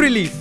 Release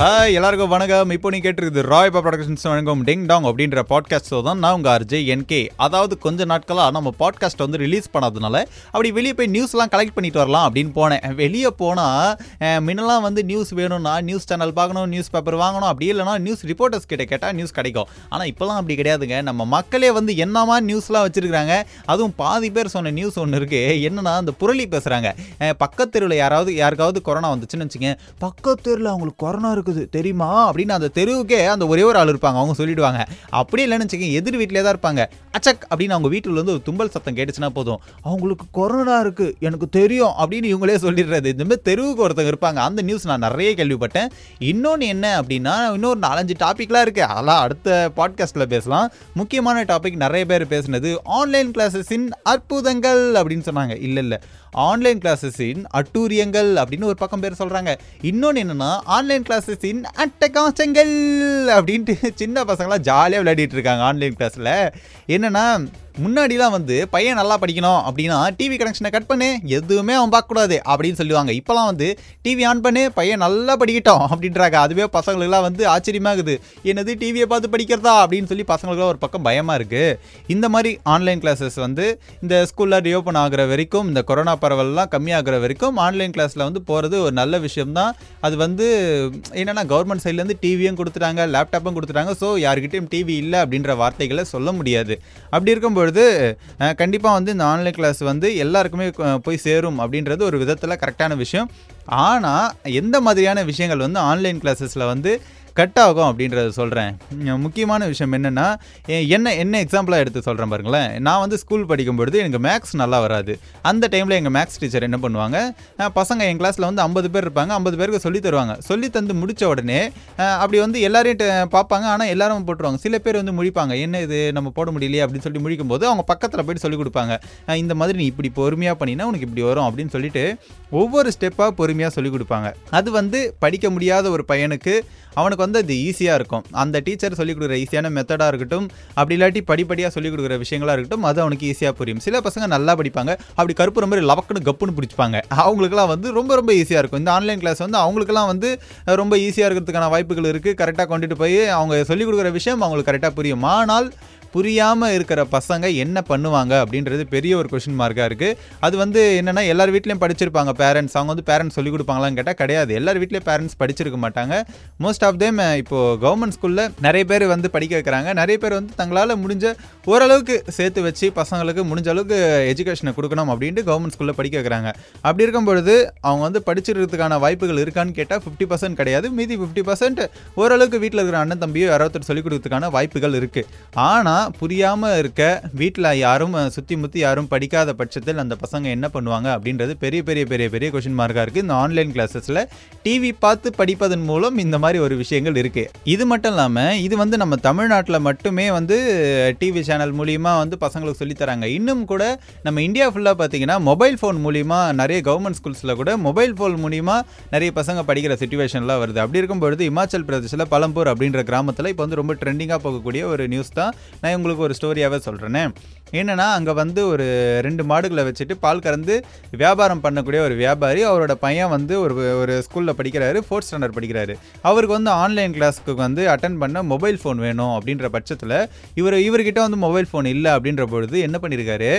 hi எல்லாருக்கும் வணக்கம். இப்போ நீ கேட்டிருக்குது ராய் ப்ரொடக்ஷன்ஸ் வணக்கம். டிங் டாங் அப்படின்ற பாட்காஸ்ட் தான் நான் உங்கள் அர்ஜே என்கே அதாவது கொஞ்ச நாட்களாக நம்ம பாட்காஸ்ட் வந்து ரிலீஸ் பண்ணாதனால அப்படி வெளியே போய் நியூஸ்லாம் கலெக்ட் பண்ணிட்டு வரலாம் அப்படின்னு போனேன். வெளியே போனால் முன்னெல்லாம் வந்து நியூஸ் வேணும்னா நியூஸ் சேனல் பார்க்கணும் நியூஸ் பேப்பர் வாங்கணும் அப்படி இல்லைனா நியூஸ் ரிப்போர்ட்டர்ஸ் கிட்ட கேட்டால் நியூஸ் கிடைக்கும். ஆனால் இப்போலாம் அப்படி கிடையாதுங்க. நம்ம மக்களே வந்து என்னமா நியூஸ்லாம் வச்சுருக்காங்க அதுவும் பாதி பேர் சொன்ன நியூஸ் ஒன்று இருக்குது என்னன்னா அந்த புரளி பேசுகிறாங்க பக்கத்தெருவில் யாராவது யாருக்காவது கொரோனா வந்துச்சுன்னு வச்சுங்க பக்கத்தெருவில் அவங்களுக்கு கொரோனா நடக்குது தெரியுமா? அப்படின்னு அந்த தெருவுக்கே அந்த ஒரே ஒரு ஆள் இருப்பாங்க. அவங்க சொல்லிடுவாங்க. அப்படி இல்லைன்னு வச்சுக்கோங்க எதிர் வீட்டிலே தான் இருப்பாங்க. அச்சக்! அப்படின்னு அவங்க வீட்டில் வந்து ஒரு தும்பல் சத்தம் கேட்டுச்சுன்னா போதும். அவங்களுக்கு கொரோனா இருக்கு எனக்கு தெரியும் அப்படின்னு இவங்களே சொல்லிடுறது. இந்த மாதிரி தெருவுக்கு ஒருத்தங்க இருப்பாங்க. அந்த நியூஸ் நான் நிறைய கேள்விப்பட்டேன். இன்னொன்று என்ன அப்படின்னா இன்னொரு நாலஞ்சு டாபிக்லாம் இருக்கு. அதெல்லாம் அடுத்த பாட்காஸ்ட்டில் பேசலாம். முக்கியமான டாபிக் நிறைய பேர் பேசுனது ஆன்லைன் கிளாஸஸின் அற்புதங்கள் அப்படின்னு சொன்னாங்க. இல்லை இல்லை. ஆன்லைன் கிளாஸஸின் அட்டூரியங்கள் அப்படின்னு ஒரு பக்கம் பேர் சொல்கிறாங்க இன்னொன்று என்னென்னா ஆன்லைன் கிளாஸஸின் அட்டகாசங்கள் அப்படின்ட்டு சின்ன பசங்களாம் ஜாலியாக விளையாடிட்டு இருக்காங்க ஆன்லைன் கிளாஸில் என்னென்னா முன்னாடிலாம் வந்து பையன் நல்லா படிக்கணும் அப்படின்னா டிவி கனெக்ஷனை கட் பண்ணு எதுவுமே அவன் பார்க்கக்கூடாது அப்படின்னு சொல்லுவாங்க. இப்போலாம் வந்து டிவி ஆன் பண்ணு பையன் நல்லா படிக்கட்டும் அப்படின்றாங்க. அதுவே பசங்களுக்குலாம் வந்து ஆச்சரியமாகுது. என்னது டிவியை பார்த்து படிக்கிறதா அப்படின்னு சொல்லி பசங்களுக்குலாம் ஒரு பக்கம் பயமாக இருக்குது இந்த மாதிரி ஆன்லைன் கிளாஸஸ் வந்து இந்த ஸ்கூலில் ரியோப்பன் ஆகிற வரைக்கும் இந்த கொரோனா பரவல்லாம் கம்மியாகிற வரைக்கும் ஆன்லைன் கிளாஸில் வந்து போகிறது ஒரு நல்ல விஷயம்தான். அது வந்து என்னென்னா கவர்மெண்ட் சைட்லேருந்து டிவியும் கொடுத்துட்டாங்க லேப்டாப்பும் கொடுத்துட்டாங்க. ஸோ யாருக்கிட்டையும் டிவி இல்லை அப்படின்ற வார்த்தைகளை சொல்ல முடியாது. அப்படி பொழுது கண்டிப்பாக வந்து இந்த ஆன்லைன் கிளாஸ் வந்து எல்லாருக்குமே போய் சேரும் அப்படின்றது ஒரு விதத்தில் கரெக்டான விஷயம். ஆனால் எந்த மாதிரியான விஷயங்கள் வந்து ஆன்லைன் கிளாஸஸில் வந்து கட் ஆகும் அப்படின்றத சொல்கிறேன் முக்கியமான விஷயம் என்னென்னா என்ன என்ன எக்ஸாம்பிளாக எடுத்து சொல்கிறேன் பாருங்களேன். நான் வந்து ஸ்கூல் படிக்கும்பொழுது எனக்கு மேக்ஸ் நல்லா வராது. அந்த டைமில் எங்கள் மேக்ஸ் டீச்சர் என்ன பண்ணுவாங்க? பசங்க என் கிளாஸில் வந்து ஐம்பது பேர் இருப்பாங்க. ஐம்பது பேருக்கு சொல்லி தருவாங்க. சொல்லி தந்து முடித்த உடனே அப்படி வந்து எல்லாரையும் பார்ப்பாங்க. ஆனால் எல்லாரும் போட்டுருவாங்க. சில பேர் வந்து முழிப்பாங்க. என்ன இது? நம்ம போட முடியலையே அப்படின்னு சொல்லி முடிக்கும் போது அவங்க பக்கத்தில் போயிட்டு சொல்லி கொடுப்பாங்க. இந்த மாதிரி நீ இப்படி பொறுமையாக பண்ணினா உனக்கு இப்படி வரும் அப்படின்னு சொல்லிட்டு ஒவ்வொரு ஸ்டெப்பாக பொறுமையாக சொல்லி கொடுப்பாங்க. அது வந்து படிக்க முடியாத ஒரு பையனுக்கு அவனுக்கு வந்து அது ஈஸியாக இருக்கும். அந்த டீச்சர் சொல்லிக் கொடுக்குற ஈஸியான மெத்தடாக இருக்கட்டும் அப்படி இல்லாட்டி படிப்படியாக சொல்லிக் கொடுக்குற விஷயங்களாக இருக்கட்டும் அது அவனுக்கு ஈஸியாக புரியும். சில பசங்க நல்லா படிப்பாங்க அப்படி கருப்புற மாதிரி லவக்குன்னு கப்புன்னு பிடிச்சிப்பாங்க. அவங்களுக்குலாம் வந்து ரொம்ப ரொம்ப ஈஸியாக இருக்கும். இந்த ஆன்லைன் கிளாஸ் வந்து அவங்களுக்குலாம் வந்து ரொம்ப ஈஸியாக இருக்கிறதுக்கான வாய்ப்புகள் இருக்குது கரெக்டாக கொண்டுட்டு போய் அவங்க சொல்லிக் கொடுக்குற விஷயம் அவங்களுக்கு கரெக்டாக புரியும். ஆனால் புரியாமல் இருக்கிற பசங்க என்ன பண்ணுவாங்க அப்படின்றது பெரிய ஒரு கொஷின் மார்க்காக இருக்குது அது வந்து என்னென்னா எல்லார் வீட்லேயும் படிச்சிருப்பாங்க பேரண்ட்ஸ் அவங்க வந்து பேரண்ட்ஸ் சொல்லிக் கொடுப்பாங்களான்னு கேட்டால் கிடையாது. எல்லார் வீட்லேயும் பேரண்ட்ஸ் படிச்சிருக்க மாட்டாங்க. மோஸ்ட் ஆஃப் தேம் இப்போது கவர்மெண்ட் ஸ்கூலில் நிறைய பேர் வந்து படிக்க வைக்கிறாங்க. நிறைய பேர் வந்து தங்களால் முடிஞ்ச ஓரளவுக்கு சேர்த்து வச்சு பசங்களுக்கு முடிஞ்ச அளவுக்கு எஜுகேஷனை கொடுக்கணும் அப்படின்ட்டு கவர்மெண்ட் ஸ்கூலில் படிக்க வைக்கிறாங்க. அப்படி இருக்கும் பொழுது அவங்க வந்து படிச்சிருக்கிறதுக்கான வாய்ப்புகள் இருக்கான்னு கேட்டால் ஃபிஃப்டி பர்சன்ட் கிடையாது. மீதி ஃபிஃப்டி பர்சன்ட் ஓரளவுக்கு வீட்டில் இருக்கிற அண்ணன் தம்பியோ யாராவது சொல்லிக் கொடுக்கறதுக்கான வாய்ப்புகள் இருக்குது ஆனால் புரியாமல் இருக்க வீட்டில் யாரும் சுற்றி முற்றி யாரும் படிக்காத பட்சத்தில் அந்த பசங்க என்ன பண்ணுவாங்க அப்படின்றது பெரிய பெரிய பெரிய பெரிய கொஷின் மார்க்காக இருக்குது இந்த ஆன்லைன் கிளாஸஸில் டிவி பார்த்து படிப்பதன் மூலம் இந்த மாதிரி ஒரு விஷயங்கள் இருக்குது இது மட்டும் இல்லாமல் இது வந்து நம்ம தமிழ்நாட்டில் மட்டுமே வந்து டிவி சேனல் மூலியமாக வந்து பசங்களுக்கு சொல்லித் தராங்க. இன்னும் கூட நம்ம இந்தியா ஃபுல்லாக பார்த்தீங்கன்னா மொபைல் ஃபோன் மூலியமாக நிறைய கவர்மெண்ட் ஸ்கூல்ஸில் கூட மொபைல் ஃபோன் மூலிமா நிறைய பசங்க படிக்கிற சுச்சுவேஷன்லாம் வருது. அப்படி இருக்கும்பொழுது இமாச்சல் பிரதேசில் பலம்பூர் அப்படின்ற கிராமத்தில் இப்போ வந்து ரொம்ப ட்ரெண்டிங்காக போகக்கூடிய ஒரு நியூஸ் தான் நான் உங்களுக்கு ஒரு ஸ்டோரியாகவே சொல்கிறேனே என்னென்னா அங்கே வந்து ஒரு ரெண்டு மாடுகளை வச்சுட்டு பால் கறந்து வியாபாரம் பண்ணக்கூடிய ஒரு வியாபாரி அவரோட பையன் வந்து ஒரு ஒரு ஸ்கூலில் படிக்கிறாரு ஃபோர்த் ஸ்டாண்டர்ட் படிக்கிறாரு. அவருக்கு வந்து ஆன்லைன் கிளாஸ்க்கு வந்து அட்டன் பண்ண மொபைல் ஃபோன் வேணும் அப்படின்ற பட்சத்தில் இவர் இவர்கிட்ட வந்து மொபைல் ஃபோன் இல்லை அப்படின்ற பொழுது என்ன பண்ணியிருக்காரு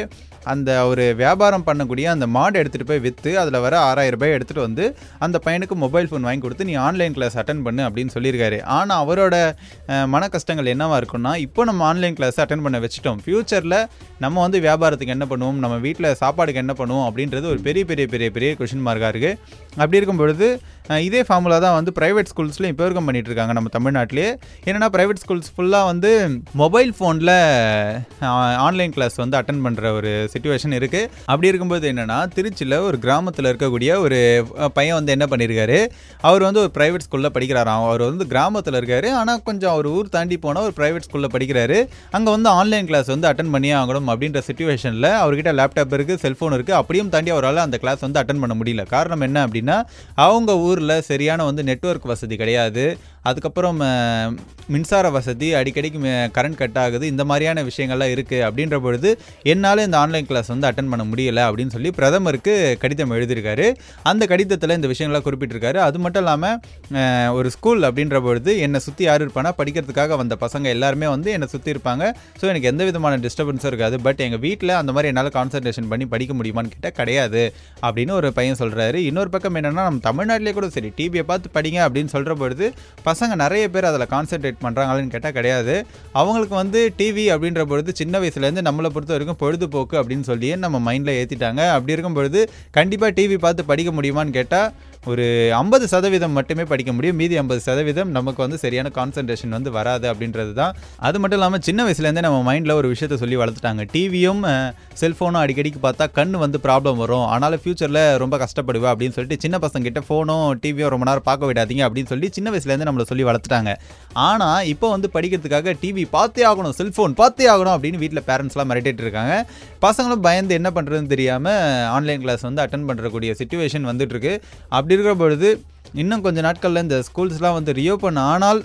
அந்த ஒரு வியாபாரம் பண்ணக்கூடிய அந்த மாடு எடுத்துகிட்டு போய் விற்று அதில் வர ஆறாயிரம் ரூபாய் எடுத்துகிட்டு வந்து அந்த பையனுக்கு மொபைல் ஃபோன் வாங்கி கொடுத்து நீ ஆன்லைன் கிளாஸ் அட்டன் பண்ணு அப்படின்னு சொல்லியிருக்காரு. ஆனால் அவரோட மன கஷ்டங்கள் என்னவாக இருக்குன்னா இப்போ நம்ம ஆன்லைன் கிளாஸ் அட்டன் பண்ண வச்சுட்டோம். ஃப்யூச்சரில் நம்ம வந்து வியாபாரத்துக்கு என்ன பண்ணுவோம்? நம்ம வீட்டில் சாப்பாடுக்கு என்ன பண்ணுவோம்? அப்படின்றது ஒரு பெரிய பெரிய பெரிய பெரிய கொஷின் மார்க்காக இருக்குது அப்படி இருக்கும் பொழுது இதே ஃபார்முலா தான் வந்து ப்ரைவேட் ஸ்கூல்ஸ்லையும் இப்போ வரைக்கும் பண்ணிட்டு இருக்காங்க நம்ம தமிழ்நாட்டிலேயே. என்னென்னா ப்ரைவேட் ஸ்கூல்ஸ் ஃபுல்லாக வந்து மொபைல் ஃபோனில் ஆன்லைன் கிளாஸ் வந்து அட்டன் பண்ணுற ஒரு சுச்சுவேஷன் இருக்குது அப்படி இருக்கும்போது என்னென்னா திருச்சியில் ஒரு கிராமத்தில் இருக்கக்கூடிய ஒரு பையன் வந்து என்ன பண்ணியிருக்காரு அவர் வந்து ஒரு ப்ரைவேட் ஸ்கூலில் படிக்கிறாராம். அவர் வந்து கிராமத்தில் இருக்காரு. ஆனால் கொஞ்சம் அவர் ஊர் தாண்டி போனால் ஒரு ப்ரைவேட் ஸ்கூலில் படிக்கிறாரு. அங்கே வந்து ஆன்லைன் கிளாஸ் வந்து அட்டன் பண்ணியே ஆகணும் அப்படின்ற சுச்சுவேஷனில் அவர்கிட்ட லேப்டாப் இருக்குது செல்ஃபோன் இருக்குது அப்படியும் தாண்டி அவரால் அந்த கிளாஸ் வந்து அட்டன் பண்ண முடியல. காரணம் என்ன அப்படின்னா அவங்க ஊரில் சரியான வந்து நெட்வொர்க் வசதி கிடையாது. அதுக்கப்புறம் மின்சார வசதி அடிக்கடிக்கு கரண்ட் கட் ஆகுது இந்த மாதிரியான விஷயங்கள்லாம் இருக்குது அப்படின்ற பொழுது என்னால் இந்த ஆன்லைன் கிளாஸ் வந்து அட்டன் பண்ண முடியல அப்படின்னு சொல்லி பிரதமருக்கு கடிதம் எழுதியிருக்காரு. அந்த கடிதத்தில் இந்த விஷயங்கள்லாம் குறிப்பிட்டிருக்காரு. அது மட்டும் இல்லாமல் ஒரு ஸ்கூல் அப்படின்ற பொழுது என்னை சுற்றி யார் இருப்பானா படிக்கிறதுக்காக வந்த பசங்க எல்லாருமே வந்து என்னை சுற்றி இருப்பாங்க. ஸோ எனக்கு எந்த விதமான டிஸ்டர்பன்ஸும் இருக்காது. பட் எங்கள் வீட்டில் அந்த மாதிரி என்னால் கான்சன்ட்ரேஷன் பண்ணி படிக்க முடியுமான்னு கேட்டால் கிடையாது அப்படின்னு ஒரு பையன் சொல்கிறாரு இன்னொரு பக்கம் என்னென்னா நம்ம தமிழ்நாட்டிலே கூட சரி டிவியை பார்த்து படிங்க அப்படின்னு சொல்கிற பொழுது பசங்க நிறைய பேர் அதில் கான்சென்ட்ரேட் பண்ணுறாங்களான்னு கேட்டால் கிடையாது. அவங்களுக்கு வந்து டிவி அப்படின்ற பொழுது சின்ன வயசுலேருந்து நம்மளை பொறுத்த வரைக்கும் பொழுதுபோக்கு அப்படின்னு சொல்லியே நம்ம மைண்டில் ஏற்றிட்டாங்க அப்படி இருக்கும் பொழுது கண்டிப்பாக டிவி பார்த்து படிக்க முடியுமான்னு கேட்டால் ஒரு ஐம்பது சதவீதம் மட்டுமே படிக்க முடியும். மீதி ஐம்பது சதவீதம் நமக்கு வந்து சரியான கான்சன்ட்ரேஷன் வந்து வராது அப்படின்றது தான். அது மட்டும் இல்லாமல் சின்ன வயசுலேருந்தே நம்ம மைண்டில் ஒரு விஷயத்த சொல்லி வளர்த்துட்டாங்க. டிவியும் செல்ஃபோனும் அடிக்கடிக்கு பார்த்தா கண் வந்து ப்ராப்ளம் வரும். அதனால் ஃப்யூச்சரில் ரொம்ப கஷ்டப்படுவா அப்படின்னு சொல்லிட்டு சின்ன பசங்க கிட்ட ஃபோனும் டிவியும் ரொம்ப நேரம் பார்க்க விடாதீங்க அப்படின்னு சொல்லி சின்ன வயசுலேருந்து நம்மளை சொல்லி வளர்த்துட்டாங்க. ஆனால் இப்போ வந்து படிக்கிறதுக்காக டிவி பார்த்தே ஆகணும் செல்ஃபோன் பார்த்தே ஆகணும் அப்படின்னு வீட்டில் பேரண்ட்ஸ்லாம் மிரட்டிட்டு இருக்காங்க. பசங்களும் பயந்து என்ன பண்ணுறதுன்னு தெரியாமல் ஆன்லைன் கிளாஸ் வந்து அட்டன் பண்ணுறக்கூடிய சுச்சுவேஷன் வந்துட்டுருக்கு அப்படி அப்படி இருக்கிற பொழுது இன்னும் கொஞ்ச நாட்களில் இந்த ஸ்கூல்ஸ்லாம் வந்து ரியோப்பன் ஆனால்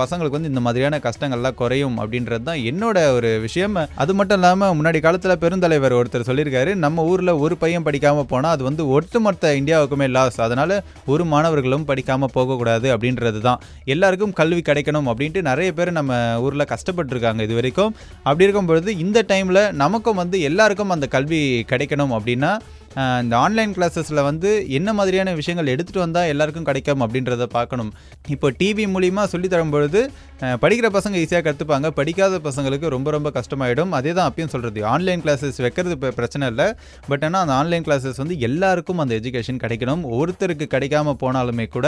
பசங்களுக்கு வந்து இந்த மாதிரியான கஷ்டங்கள்லாம் குறையும் அப்படின்றது தான் என்னோட ஒரு விஷயம். அது மட்டும் இல்லாமல் முன்னாடி காலத்தில் பெருந்தலைவர் ஒருத்தர் சொல்லியிருக்காரு நம்ம ஊரில் ஒரு பையன் படிக்காமல் போனால் அது வந்து ஒட்டுமொத்த இந்தியாவுக்குமே லாஸ் அதனால் ஒரு மாணவர்களும் படிக்காமல் போகக்கூடாது அப்படின்றது தான். எல்லாருக்கும் கல்வி கிடைக்கணும் அப்படின்ட்டு நிறைய பேர் நம்ம ஊரில் கஷ்டப்பட்டுருக்காங்க இது வரைக்கும். அப்படி இருக்கும் பொழுது இந்த டைமில் நமக்கும் வந்து எல்லாருக்கும் அந்த கல்வி கிடைக்கணும் அப்படின்னா இந்த ஆன்லைன் கிளாஸஸில் வந்து என்ன மாதிரியான விஷயங்கள் எடுத்துகிட்டு வந்தால் எல்லாருக்கும் கிடைக்கும் அப்படின்றத பார்க்கணும். இப்போ டிவி மூலிமா சொல்லித் தரும் பொழுது படிக்கிற பசங்க ஈஸியாக கற்றுப்பாங்க படிக்காத பசங்களுக்கு ரொம்ப ரொம்ப கஷ்டமாயிடும். அதே தான் அப்பயும் சொல்கிறது ஆன்லைன் கிளாஸஸ் வைக்கிறது இப்போ பிரச்சனை இல்லை. பட் ஆனால் அந்த ஆன்லைன் கிளாஸஸ் வந்து எல்லாருக்கும் அந்த எஜுகேஷன் கிடைக்கணும். ஒருத்தருக்கு கிடைக்காம போனாலுமே கூட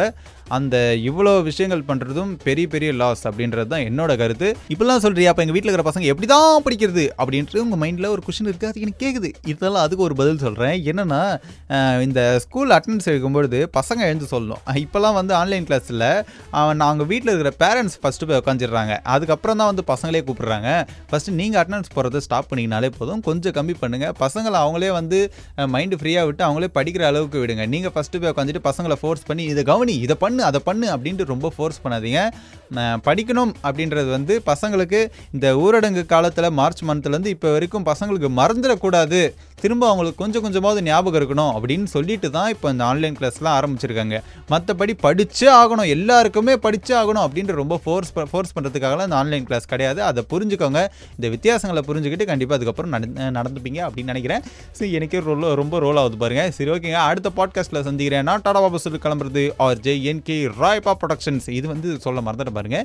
அந்த இவ்வளோ விஷயங்கள் பண்ணுறதும் பெரிய பெரிய லாஸ் அப்படின்றது தான் என்னோட கருத்து. இப்படிலாம் சொல்கிறியா அப்போ எங்கள் வீட்டில் இருக்கிற பசங்க எப்படி தான் படிக்கிறது? அப்படின்ட்டு உங்கள் மைண்டில் ஒரு கொஷின் இருக்குது அது எனக்கு கேட்குது இதெல்லாம் அதுக்கு ஒரு பதில் சொல்கிறேன் என்னென்னா இந்த ஸ்கூல் அட்டண்டன்ஸ் எடுக்கும்பொழுது பசங்க எழுந்து சொல்லணும். இப்போல்லாம் வந்து ஆன்லைன் கிளாஸில் நாங்கள் வீட்டில் இருக்கிற பேரண்ட்ஸ் ஃபஸ்ட்டு போய் உட்காந்துடுறாங்க அதுக்கப்புறம் தான் வந்து பசங்களே கூப்பிடுறாங்க. ஃபஸ்ட்டு நீங்கள் அட்டண்டன்ஸ் போகிறத ஸ்டாப் பண்ணிங்கனாலே போதும். கொஞ்சம் கம்மி பண்ணுங்கள் பசங்களை அவங்களே வந்து மைண்டு ஃப்ரீயாக விட்டு அவங்களே படிக்கிற அளவுக்கு விடுங்க. நீங்கள் ஃபஸ்ட்டு போய் உட்காந்துட்டு பசங்களை ஃபோர்ஸ் பண்ணி இதை கவனி இதை பண்ணு அதை பண்ணு அப்படின்ட்டு ரொம்ப ஃபோர்ஸ் பண்ணாதீங்க. படிக்கணும் அப்படின்றது வந்து பசங்களுக்கு இந்த ஊரடங்கு காலத்தில் மார்ச் மந்த்லேருந்து இப்போ வரைக்கும் பசங்களுக்கு மறந்துடக்கூடாது. திரும்ப அவங்களுக்கு கொஞ்சம் கொஞ்சமாவது ஞாபகம் இருக்கணும் அப்படின்னு சொல்லிட்டு தான் இப்போ இந்த ஆன்லைன் கிளாஸ்லாம் ஆரம்பிச்சிருக்காங்க. மற்றபடி படிச்சே ஆகணும் எல்லாருக்குமே படிச்சே ஆகணும் அப்படின்ற ரொம்ப ஃபோர்ஸ் ஃபோர்ஸ் பண்ணுறதுக்காகலாம் இந்த ஆன்லைன் கிளாஸ் கிடையாது. அதை புரிஞ்சுக்கோங்க. இந்த வித்தியாசங்களை புரிஞ்சுக்கிட்டு கண்டிப்பாக அதுக்கப்புறம் நடந்துப்பீங்க அப்படின்னு நினைக்கிறேன். சரி எனக்கே ரோல் ரொம்ப ரோல் ஆகுது பாருங்க. சரி ஓகேங்க அடுத்த பாட்காஸ்ட்டில் சந்திக்கிறேன். நான் டாடா பாபா சொல்லி கிளம்புறது ஆர் ஜே என் கே ராய்பா ப்ரொடக்ஷன்ஸ் இது வந்து சொல்ல மறந்துட்டு பாருங்க.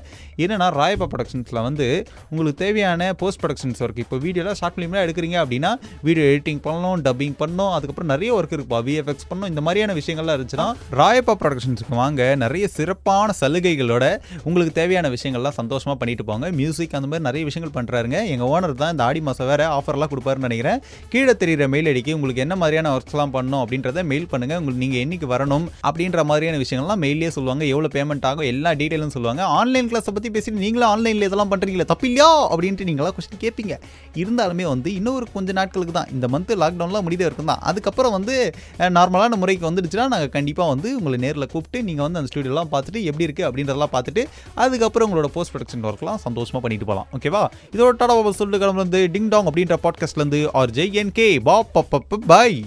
என்னன்னா ராய்பா ப்ரொடக்ஷன்ஸில் வந்து உங்களுக்கு தேவையான போஸ்ட் ப்ரொடக்ஷன்ஸ் ஒர்க் இப்போ வீடியோலாம் ஷார்ட் ஃபிலிம்லாம் எடுக்கிறீங்க அப்படின்னா வீடியோ எடிட்டிங் பண்ணணும் டப்பிங் பண்ணணும் அதுக்கப்புறம் நிறைய ஒர்க் இருக்குப்பா விஎஃப்எக்ஸ் பண்ணும். இந்த மாதிரியான விஷயங்கள்லாம் இருந்துச்சுன்னா ராயப்பா ப்ரொடக்ஷன்ஸுக்கு வாங்க. நிறைய சிறப்பான சலுகைகளோட உங்களுக்கு தேவையான விஷயங்கள்லாம் சந்தோஷமாக பண்ணிட்டு போங்க. மியூசிக் அந்த மாதிரி நிறைய விஷயங்கள் பண்ணுறாருங்க எங்கள் ஓனர் தான் இந்த ஆடி மாதம் வேறு ஆஃபர்லாம் கொடுப்பாருன்னு நினைக்கிறேன். கீழே தெரியிற மெயில் அடிக்கி உங்களுக்கு என்ன மாதிரியான ஒர்க்ஸ்லாம் பண்ணணும் அப்படின்றத மெயில் பண்ணுங்கள் உங்களுக்கு நீங்கள் என்னைக்கு வரணும் அப்படின்ற மாதிரியான விஷயங்கள்லாம் மெயிலே சொல்லுவாங்க. எவ்வளோ பேமெண்ட் ஆகும் எல்லா டீட்டெயிலும் சொல்லுவாங்க. ஆன்லைன் கிளாஸை பற்றி பேசிட்டு நீங்களும் ஆன்லைனில் இதெல்லாம் பண்ணுறீங்களா தப்பில்லையா? அப்படின்ட்டு நீங்களாம் கொஸ்டின் கேட்பீங்க. இருந்தாலுமே வந்து இன்னொரு கொஞ்சம் நாட்களுக்கு தான். இந்த மந்த் லாக்டவுன்லாம் முடித இருக்கும் தான் அதுக்கப்புறம் வந்து நார்மலான முறைக்கு வந்துடுச்சுன்னா நாங்கள் கண்டிப்பாக வந்து உங்களை நேரில் கூப்பிட்டு நீங்கள் வந்து அந்த ஸ்டுடியோலாம் பார்த்துட்டு எப்படி இருக்குது அப்படின்றதெல்லாம் பார்த்துட்டு அதுக்கப்புறம் உங்களோட போஸ்ட் ப்ரொடக்ஷன் ஒர்க்லாம் சந்தோஷமாக பண்ணிட்டு போகலாம் ஓகேவா இதோட டாடா பாபா சொல்லிட்டு கிளம்புறது டிங் டாங் அப்படின்ற பாட்காஸ்ட்லேருந்து ஆர் ஜெய் என் கே பா பப் பாய்